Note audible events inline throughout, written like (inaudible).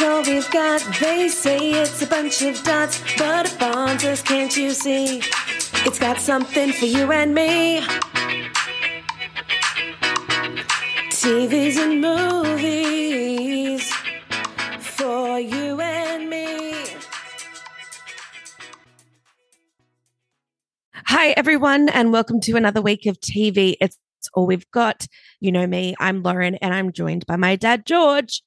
It's all we've got. They say it's a bunch of dots, but it bonds us, can't you see? It's got something for you and me. TVs and movies for you and me. Hi, everyone, and welcome to another week of TV. It's all we've got. You know me, I'm Lauren, and I'm joined by my dad, George.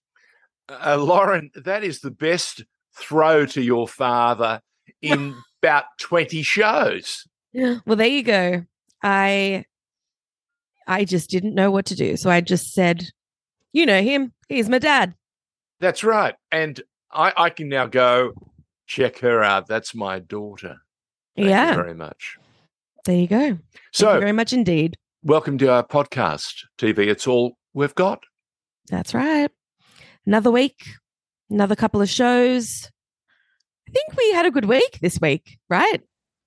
Uh, Lauren, that is the best throw to your father in (laughs) about 20 shows. Well, there you go. I I just didn't know what to do. So I just said, you know him, he's my dad. That's right. And I, I can now go check her out. That's my daughter. Thank yeah. you very much. There you go. Thank So, you very much indeed. welcome to our podcast, TV. It's all we've got. That's right. Another week, another couple of shows. I think we had a good week this week, right?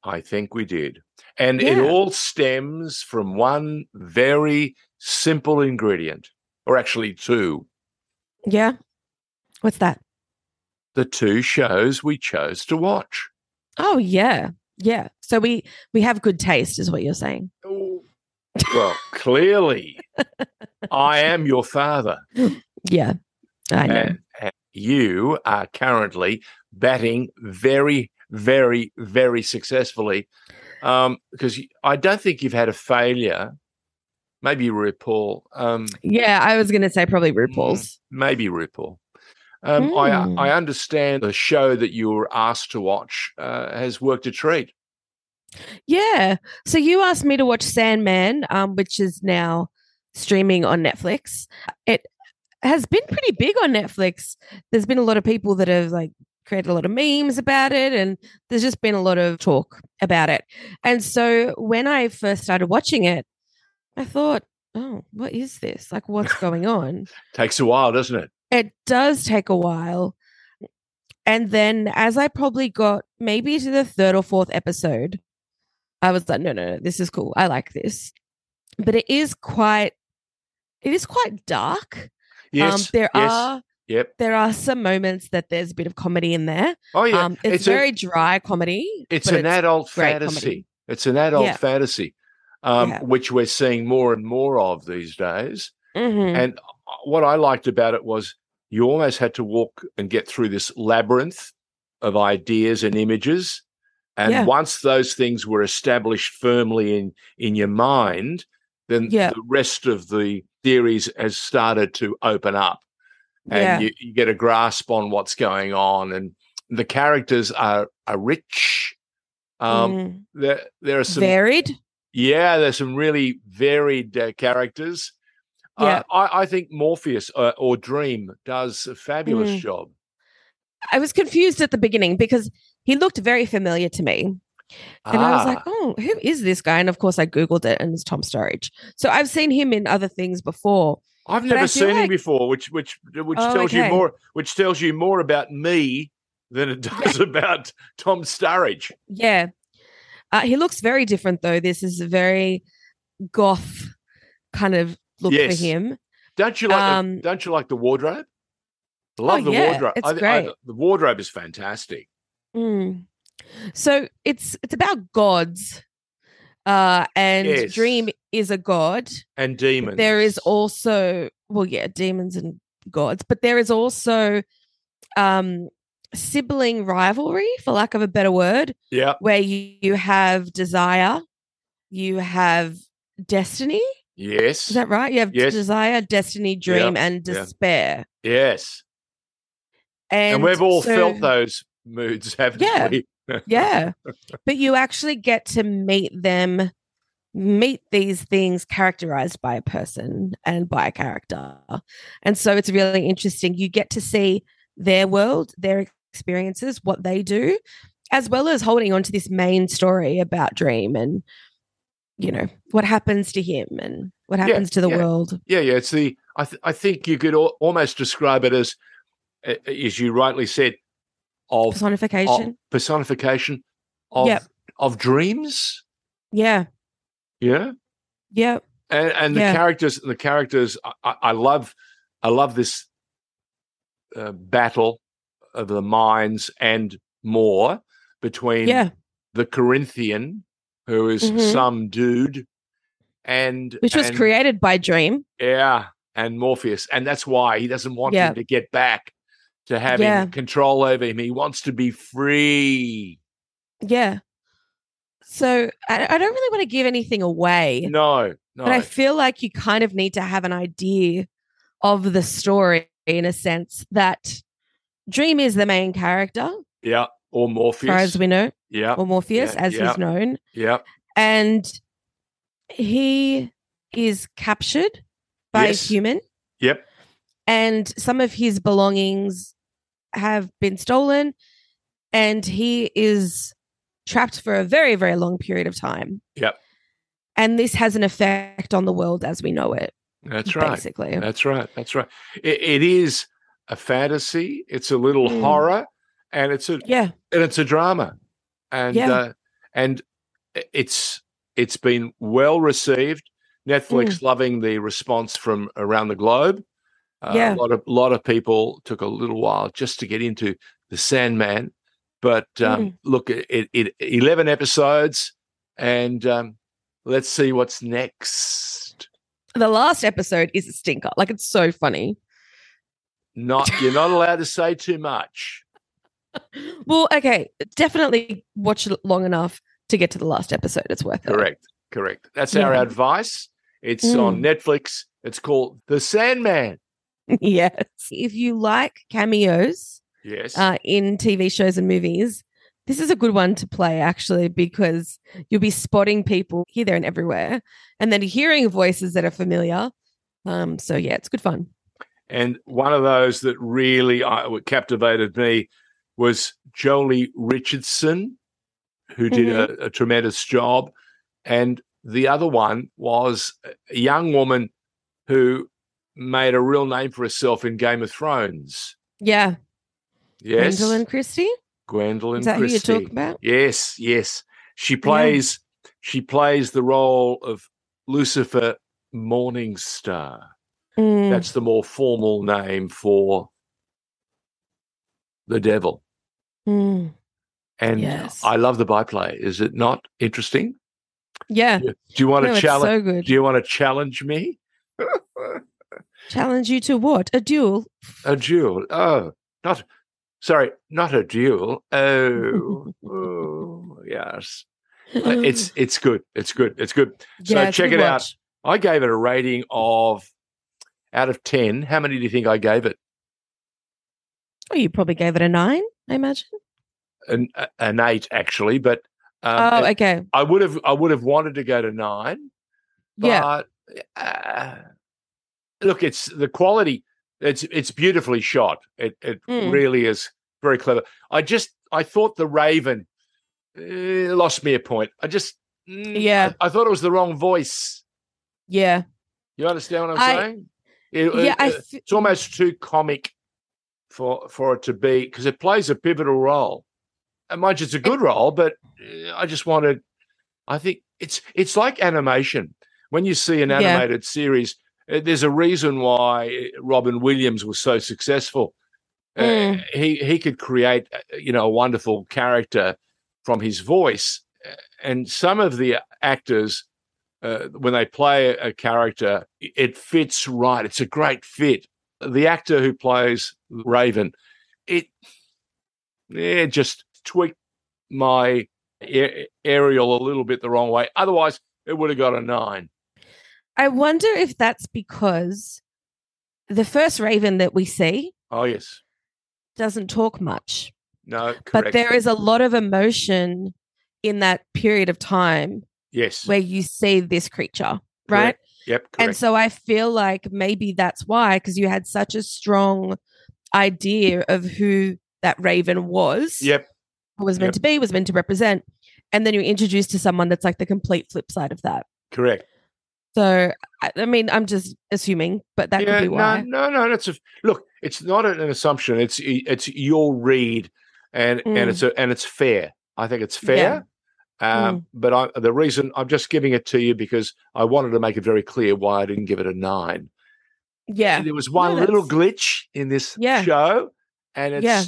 I think we did. And it all stems from one very simple ingredient, or actually two Yeah. What's that? the two shows we chose to watch. Oh yeah. Yeah. So we we have good taste is what you're saying. Oh, well, clearly, (laughs) I am your father. Yeah. I know. And, and you are currently batting very, very, very successfully. Um, because I don't think you've had a failure. Maybe RuPaul. Um, yeah, I was gonna say probably RuPaul's. maybe RuPaul. Um, I, Hmm. I understand the show that you were asked to watch uh, has worked a treat. Yeah. So you asked me to watch Sandman, um, which is now streaming on Netflix. It has been pretty big on Netflix. There's been a lot of people that have like created a lot of memes about it, and there's just been a lot of talk about it. And so when I first started watching it, I thought, oh, what is this? Like, what's (laughs) going on? Takes a while, doesn't it? It does take a while. And then as I probably got maybe to the third or fourth episode, I was like, no, no, no, this is cool. I like this. But it is quite it is quite dark. Yes. um there yes. are Yep. there are some moments that there's a bit of comedy in there. Oh yeah. um it's, a- very dry comedy. it's an adult fantasy. comedy. It's an adult Yeah. fantasy, um, Yeah. which we're seeing more and more of these days. Mhm. And uh, what I liked about it was you almost had to walk and get through this labyrinth of ideas and images. And Yeah. once those things were established firmly in in your mind, then Yeah. the rest of the theories has started to open up, and Yeah. you, you get a grasp on what's going on. And the characters are are rich. Um, Mm. There there are some varied. yeah, there's some really varied uh, characters. Yeah. Uh, I, I think Morpheus uh, or Dream does a fabulous Mm. job. I was confused at the beginning because he looked very familiar to me. And I was like, Ah, oh, who is this guy? And of course, I Googled it and it's Tom Sturridge. So I've seen him in other things before. I've never seen him before, which which which Oh, tells you more which tells you more about me than it does about Tom Sturridge. Yeah. Uh, he looks very different, though. This is a very goth kind of look Yes. for him. Don't you like Um, the, don't you like the wardrobe? I love Oh, the yeah, wardrobe. it's I, I- great. the wardrobe is fantastic. Mm. So it's it's about gods. Uh, and Yes. Dream is a god. And demons. There is also, well, yeah, demons and gods, but there is also um sibling rivalry, for lack of a better word, yeah, where you, you have desire, you have destiny. yes, Is that right? You have Yes. desire, destiny, dream, and yeah. despair. yes. And, And, we've all so- felt those moods, (laughs) haven't Yeah. we? Yeah. but you actually get to meet them, meet these things characterized by a person and by a character. And so it's really interesting. You get to see their world, their experiences, what they do, as well as holding on to this main story about Dream and, you know, what happens to him and what Yeah, happens to the yeah. world. Yeah, yeah. It's the I th- I think you could al- almost describe it as, as you rightly said, of, of Personification. personification of Yep. of dreams. yeah. Yeah, Yeah. and and the Yeah. characters, the characters. I, I- love, I love this uh, battle of the minds and more between Yeah. the Corinthian, who is Mhm. some dude, and Which was and- created by Dream. yeah, and Morpheus, and that's why he doesn't want Yeah. him to get back to having Yeah. control over him. He wants to be free. Yeah. So I, I don't really want to give anything away, No, no, but I feel like you kind of need to have an idea of the story in a sense that Dream is the main character, yeah, or as Morpheus. far as we know, yeah, or Morpheus, Yeah, as yeah. he's known. yeah, And he is captured by Yes. a human, yep, and some of his belongings have been stolen, and he is trapped for a very, very long period of time. Yep. And this has an effect on the world as we know it, that's right. basically. That's right. That's right. It, it is a fantasy. It's a little Mm. horror, and it's a Yeah. and it's a drama, and Yeah. uh, and it's it's been well received. Netflix loving the response from around the globe. Uh, Yeah. a lot of lot of people took a little while just to get into the Sandman, but um, look, it, it, eleven episodes, and um, let's see what's next. The last episode is a stinker. Like it's so funny. Not you're not (laughs) allowed to say too much. Well, okay, definitely watch it long enough to get to the last episode. It's worth it. Correct. Correct. That's our advice. It's on Netflix. It's called The Sandman. (laughs) it. yes. If you like cameos Yes. uh, in TV shows and movies, this is a good one to play actually because you'll be spotting people here, there, and everywhere, and then hearing voices that are familiar. Um, so yeah, it's good fun. and one of those that really uh, captivated me was Joely Richardson, who did a, a tremendous job. And the other one was a young woman who made a real name for herself in Game of Thrones. Yeah, Yes. Gwendoline Christie. Gwendoline Is that who you're talking about? Yes, yes. She plays she plays the role of Lucifer Morningstar. Mm, That's the more formal name for the devil. mm. And Yes. I love the byplay. Is it not interesting? Yeah, Do you want no, to challenge? so do you want to challenge me? Challenge you to what? A duel? a duel? Oh, not sorry, not a duel. (laughs) Oh, oh yes. Uh, it's (laughs) it's good. It's good. It's good. So Yeah, check it out. I gave it a rating of out of ten. How many do you think I gave it? Oh, you probably gave it a nine, I imagine. An an eight actually, but um, oh, okay. I would have I would have wanted to go to nine. Yeah. But uh, look, it's the quality. It's it's beautifully shot. It it Mm. really is very clever. I just I thought the Raven uh, lost me a point. I just mm, Yeah. I, I thought it was the wrong voice. Yeah. You understand what I'm I- saying? It- Yeah. it- I uh, it's almost too comic for for it to be because it plays a pivotal role. And mind you, it's a good role, but uh, I just wanted. I think it's it's like animation. When you see an Yeah. animated series, uh, there's a reason why Robin Williams was so successful. Uh, Mm. he he could create uh, you know a wonderful character from his voice, Uh, and some of the actors uh, when they play a character, it fits right. It's a great fit. The actor who plays Raven, it yeah, just tweaked my a- Ariel a little bit the wrong way. Otherwise, it would have got a nine. I wonder if that's because the first Raven that we see Oh yes, doesn't talk much, no, correct. but there is a lot of emotion in that period of time yes, where you see this creature, right? Correct. yep, correct. And so I feel like maybe that's why, because you had such a strong idea of who that Raven was, yep, was meant Yep. to be, was meant to represent. And then you're introduced to someone that's like the complete flip side of that. correct. So, I, mean, I'm just assuming, but that yeah, could be why. no, no, no. That's a look. It's not an assumption. It's it's your read, and Mm. and it's a, and it's fair. I think it's fair. Um, Mm. But I, the reason I'm just giving it to you because I wanted to make it very clear why I didn't give it a nine. Yeah. there was one No, little glitch in this Yeah. show, and it's Yeah.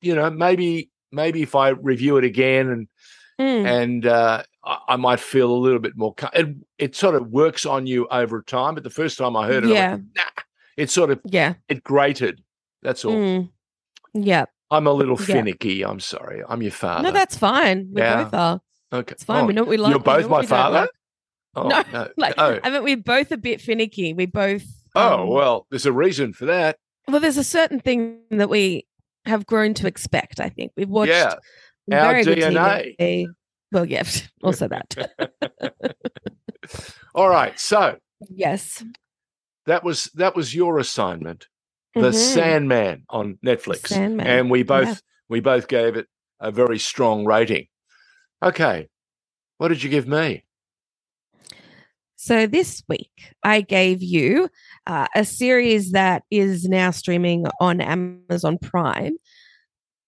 you know maybe maybe if I review it again and Mm. and uh, I, might feel a little bit more. It it sort of works on you over time, but the first time I heard it, Yeah. went, nah, it sort of Yeah. it grated. That's all. Mm. Yeah. I'm a little Yeah. finicky. I'm sorry. I'm your father. No, that's fine. We Yeah. both are. okay. It's fine. Oh, we know what we like. you're both my father. like. Oh, No, no. (laughs) Like, oh. I mean, we're both a bit finicky. We both. oh um, well, there's a reason for that. Well, there's a certain thing that we have grown to expect. I think we've watched yeah, our DNA. TV. Well, yeah, also that. (laughs) All right. So yes. that was that was your assignment, The Mhm. Sandman on Netflix, Sandman. and we both Yeah. we both gave it a very strong rating. Okay, what did you give me? So this week, I gave you uh, a series that is now streaming on Amazon Prime.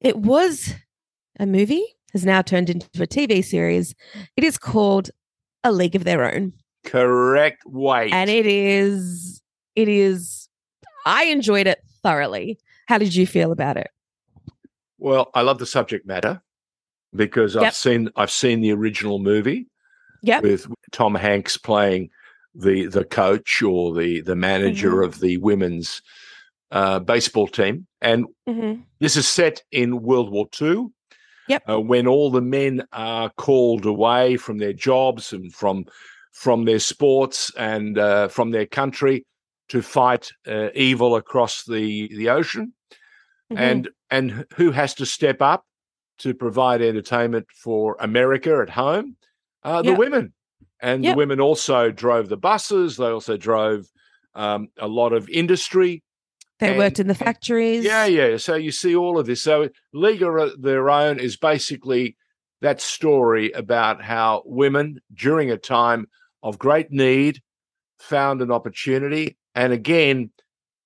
It was a movie, has now turned into a TV series. It is called A League of Their Own. Correct weight. and it is it is i enjoyed it thoroughly how did you feel about it Well, I love the subject matter because I've seen I've seen the original movie Yep. with Tom Hanks playing the the coach or the the manager Mhm. of the women's uh, baseball team, and Mhm. this is set in World War II. Yep. Uh, when all the men are called away from their jobs and from from their sports and uh, from their country to fight uh, evil across the the ocean Mhm. and and who has to step up to provide entertainment for America at home? Uh, the women, and Yep. the women also drove the buses. They also drove um, a lot of industry. They and- worked in the factories Yeah, yeah. So you see all of this. So League of Their Own is basically that story about how women during a time of great need found an opportunity. And again,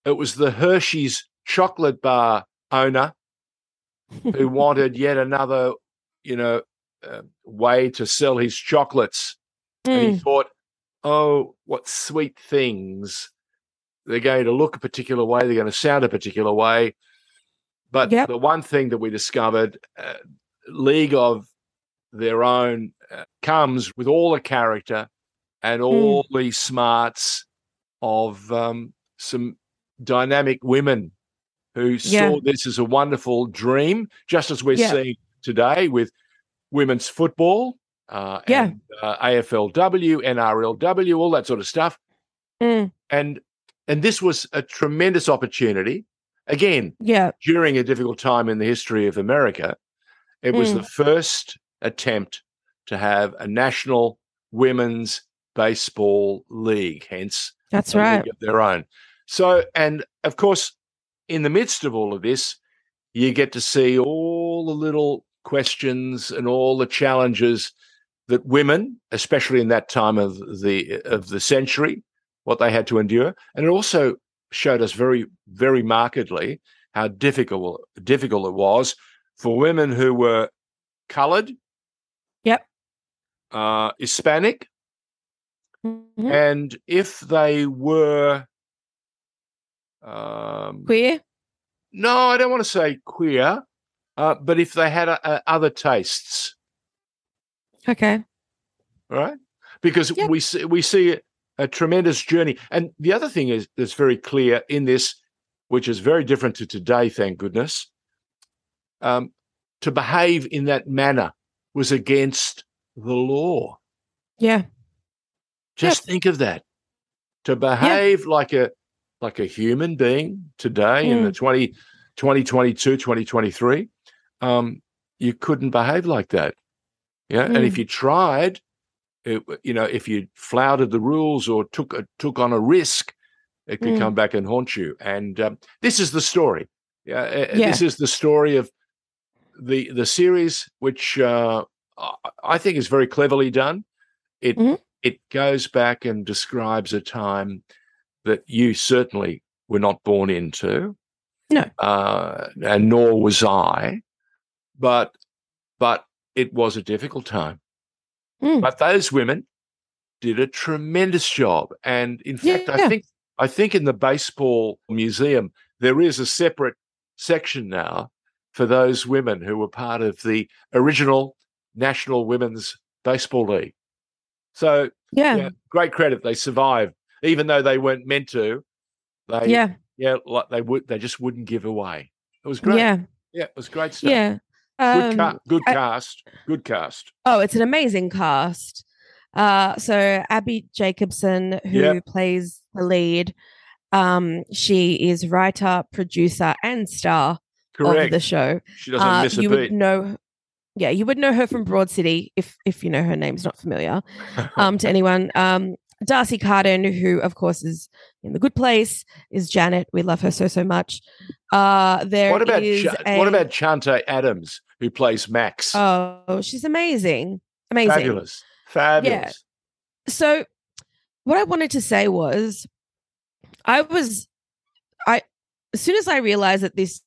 it was the Hershey's chocolate bar owner who (laughs) wanted yet another, you know, uh, way to sell his chocolates. And he Mm, thought, oh, what sweet things. They're going to look a particular way, they're going to sound a particular way. But Yep. the one thing that we discovered, uh, League of Their Own uh, comes with all the character and all the smarts of um, some dynamic women who Yeah. saw this as a wonderful dream, just as we're Yeah. seeing today with women's football, uh, Yeah. and, uh, AFLW, NRLW, all that sort of stuff. mm, And and this was a tremendous opportunity. Again, yeah during a difficult time in the history of America, it was Mm. the first attempt to have a national women's baseball league, hence that's a league right of their own. So, and of course, in the midst of all of this, you get to see all the little questions and all the challenges that women, especially in that time of the of the century, what they had to endure, and it also showed us very, very markedly how difficult difficult it was for women who were coloured, Yep. uh, Hispanic, Mhm. and if they were um, queer no i don't want to say queer uh, but if they had uh uh other tastes okay right because Yep. we see, we see a tremendous journey and the other thing is that's very clear in this which is very different to today thank goodness um, to behave in that manner was against the law yeah Just think of that. To behave like a like a human being today in the 20, 2022, 2023, um, you couldn't behave like that. Yeah. And if Mm. you tried, it, you know, if you flouted the rules or took a, took on a risk, it could Mm. come back and haunt you. And um, this is the story. Yeah, uh, Yeah. This is the story of the the series, which uh, I- think is very cleverly done. It Mhm. it goes back and describes a time that you certainly were not born into. No. uh, and nor was I. But but it was a difficult time. Mm. But those women did a tremendous job, and in Yeah, fact, I think I think in the baseball museum there is a separate section now for those women who were part of the original National Women's Baseball League. So Yeah. yeah, great credit. They survived, even though they weren't meant to. They Yeah. yeah, like they would they just wouldn't give away. It was great. Yeah. Yeah, it was great stuff. Yeah. Good, Um, ca- good I- cast. Good cast. Oh, it's an amazing cast. Uh, so Abbi Jacobson, who Yep. plays the lead, um, she is writer, producer, and star of the show. she doesn't Uh, miss a you beat. would know, yeah, you would know her from Broad City if if you know her name's not familiar um, to anyone. Um, D'Arcy Carden, who of course is in the Good Place, is Janet. We love her so so much. Uh, there what about Ch- a- what about Chante Adams, who plays Max? Oh, she's amazing, amazing. Fabulous. Fabulous. so what I wanted to say was I was I as soon as I realized that this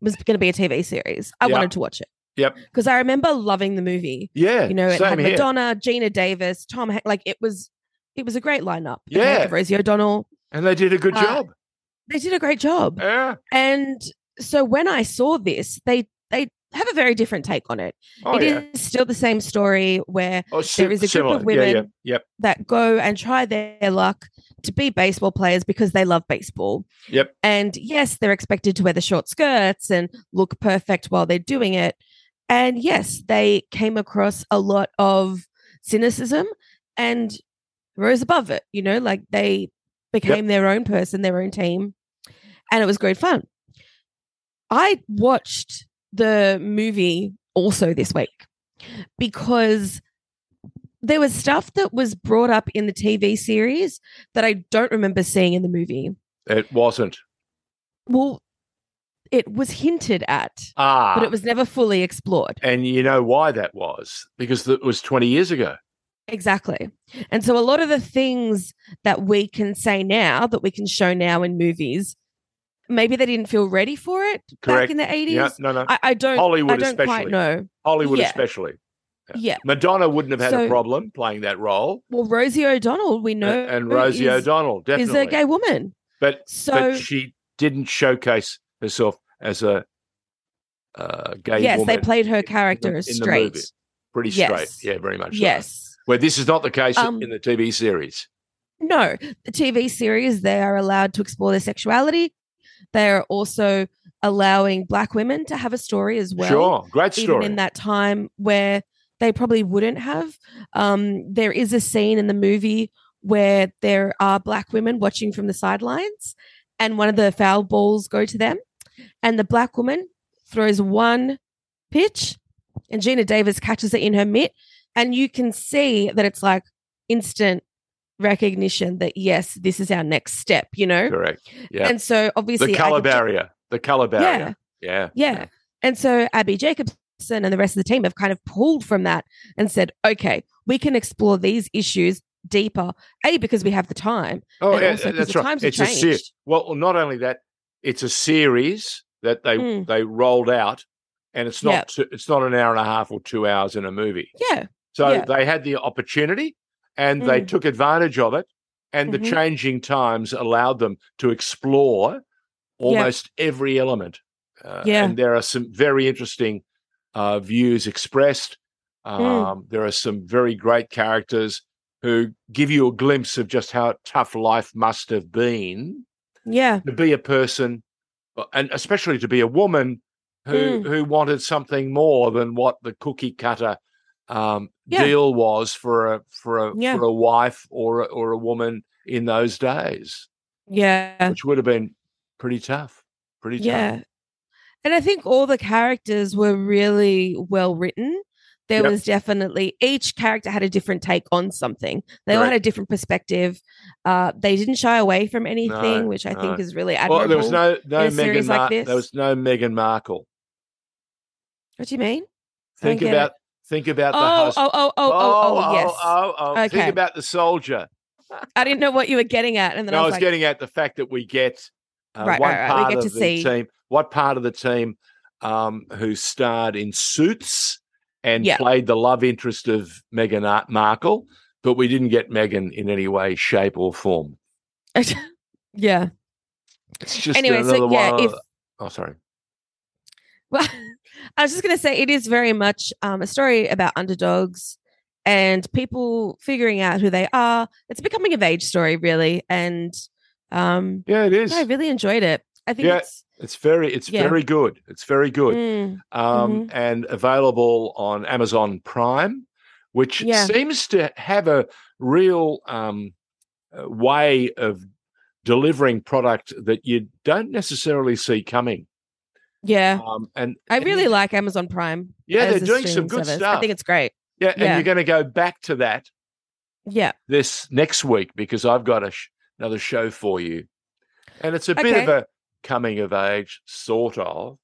was going to be a TV series, I Yeah. wanted to watch it. Yep. Because I remember loving the movie. Yeah. You know, it had here. Madonna, Geena Davis, Tom Hanks. Like it was it was a great lineup. Yeah. Rosie O'Donnell. And they did a good Uh, job. They did a great job. Yeah. And so when I saw this, they they have a very different take on it. Oh, It is yeah. still the same story where Oh, there is a group similar. of Yeah, yeah. women Yep. that go and try their luck to be baseball players because they love baseball. Yep. And yes, they're expected to wear the short skirts and look perfect while they're doing it. And yes, they came across a lot of cynicism and rose above it, you know, like they became their own person, their own team. And it was great fun. I watched the movie also this week because there was stuff that was brought up in the TV series that I don't remember seeing in the movie. It wasn't. Well, it was hinted at, Ah. but it was never fully explored. and you know why that was? Because it was 20 years ago. Exactly. And so a lot of the things that we can say now, that we can show now in movies, maybe they didn't feel ready for it back Correct. in the 80s. Yeah, no, no. I, I don't Hollywood I don't especially. quite know. Hollywood yeah. especially. Yeah. Madonna wouldn't have had a problem playing that role. Well, Rosie O'Donnell, we know, and, and Rosie is, O'Donnell, is a gay woman. but, So but she didn't showcase herself as a uh, gay yes, woman. they played her character as in straight. Pretty Yes. straight. Yeah, very much. so. Where this is not the case Um, in the TV series. No, the TV series, they are allowed to explore their sexuality. They are also allowing black women to have a story as well. sure. Great Even story. in that time where they probably wouldn't have. Um, there is a scene in the movie where there are black women watching from the sidelines, and one of the foul balls go to them, and the black woman throws one pitch, and Geena Davis catches it in her mitt, and you can see that it's like instant recognition that yes, this is our next step, you know. Correct. Yeah. And so obviously, the color barrier. The color barrier. Yeah. yeah. Yeah. And so Abbi Jacobson and the rest of the team have kind of pulled from that and said, okay, we can explore these issues deeper. A because we have the time, Oh, and yeah, also that's the right. times have It's a series. Well, not only that, it's a series that they Mm. they rolled out, and it's not Yeah. two, it's not an hour and a half or two hours in a movie. yeah, So Yeah. they had the opportunity, and they Mm. took advantage of it. And Mhm. the changing times allowed them to explore almost every element. Uh, Yeah. And there are some very interesting uh, views expressed. Mm. Um, There are some very great characters who give you a glimpse of just how tough life must have been yeah, to be a person, uh, and especially to be a woman who Mm. who wanted something more than what the cookie cutter um, Yeah. deal was for a for a Yeah. for a wife or a, or a woman in those days, yeah, which would have been pretty tough. Pretty yeah. tough. And I think all the characters were really well written. There Yep. was definitely each character had a different take on something. They all had a different perspective. Uh, they didn't shy away from anything, No, which I no. think is really admirable. Well, there was no no Meghan series like this. there was no Meghan Markle. what do you mean? Think about think about the Oh, husband. oh, oh, oh, oh, oh, yes. oh, oh. Okay. Think about the soldier. I didn't know what you were getting at, and then No, I I was was like, getting at the fact that we get uh, Right, one right, right. We get of to the see- team, what part of the team um, who starred in Suits and Yeah. played the love interest of Meghan Markle, but we didn't get Meghan in any way, shape, or form. (laughs) Yeah. It's just Anyway, another so yeah, one. if oh, sorry. (laughs) well, I was just going to say it is very much um, a story about underdogs and people figuring out who they are. It's a becoming of age story, really, and um, Yeah, it is. I really enjoyed it. I think Yeah. it's It's very, it's Yeah. very good. It's very good. mm, um, and available on Amazon Prime, which Yeah. seems to have a real um, uh, way of delivering product that you don't necessarily see coming. Yeah. Um, and I really you- like Amazon Prime. yeah, they're doing some good service. stuff. I think it's great. yeah, and yeah. you're going to go back to that Yeah. this next week because I've got a sh- another show for you, and it's a bit of a coming of age, sort of,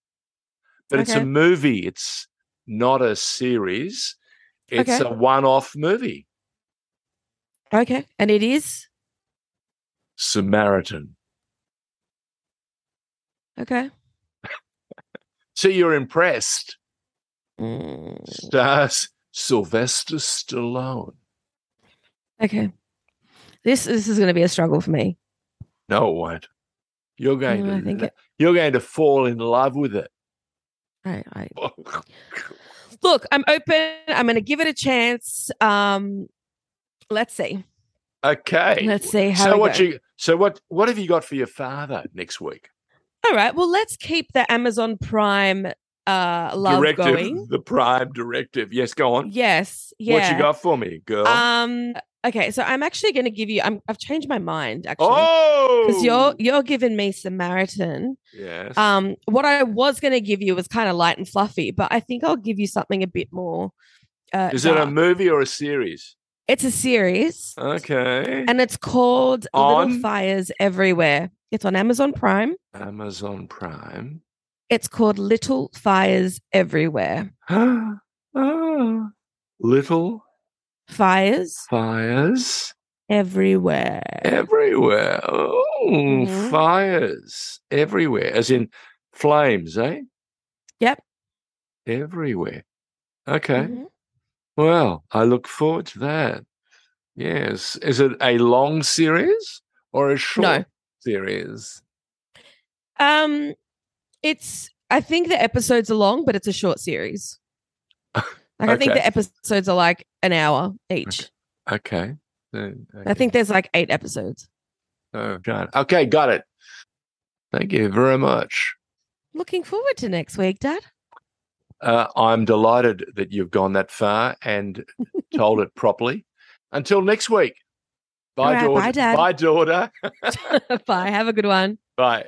but it's a movie. It's not a series. It's Okay. a one-off movie. Okay. And it is Samaritan. okay. So you're impressed. Mm, Stars Sylvester Stallone. okay. This this is going to be a struggle for me. No, it won't. You're going No, to I think it- you're going to fall in love with it. I, I look. I'm open. I'm going to give it a chance. Um, let's see. okay. Let's see how. so we what go. you so what what have you got for your father next week? All right. Well, let's keep the Amazon Prime uh love directive, going. the prime directive. Yes, go on. Yes. Yeah. What you got for me, girl? Um. Okay. So I'm actually going to give you. I'm. I've changed my mind actually. oh, Because you're you're giving me Samaritan. yes. Um, what I was going to give you was kind of light and fluffy, but I think I'll give you something a bit more. Uh, Is it a movie or a series? It's a series, Okay. and it's called On? Little Fires Everywhere. It's on Amazon Prime. Amazon Prime. It's called Little Fires Everywhere. (gasps) ah, little Fires fires everywhere. everywhere. Oh, fires everywhere, as in flames, eh? Yep. Everywhere. Okay. Mhm. Well, I look forward to that. Yes. Is it a long series or a short series? Um, it's. I think the episodes are long, but it's a short series. (laughs) Like I think the episodes are like an hour each. Okay. Then- I think there's like eight episodes. Oh, god. Okay, got it. Thank you very much. Looking forward to next week, Dad. Uh, I'm delighted that you've gone that far and told it properly. Until next week. Bye, right, daughter. bye, Dad. Bye, daughter. Bye. Have a good one. Bye.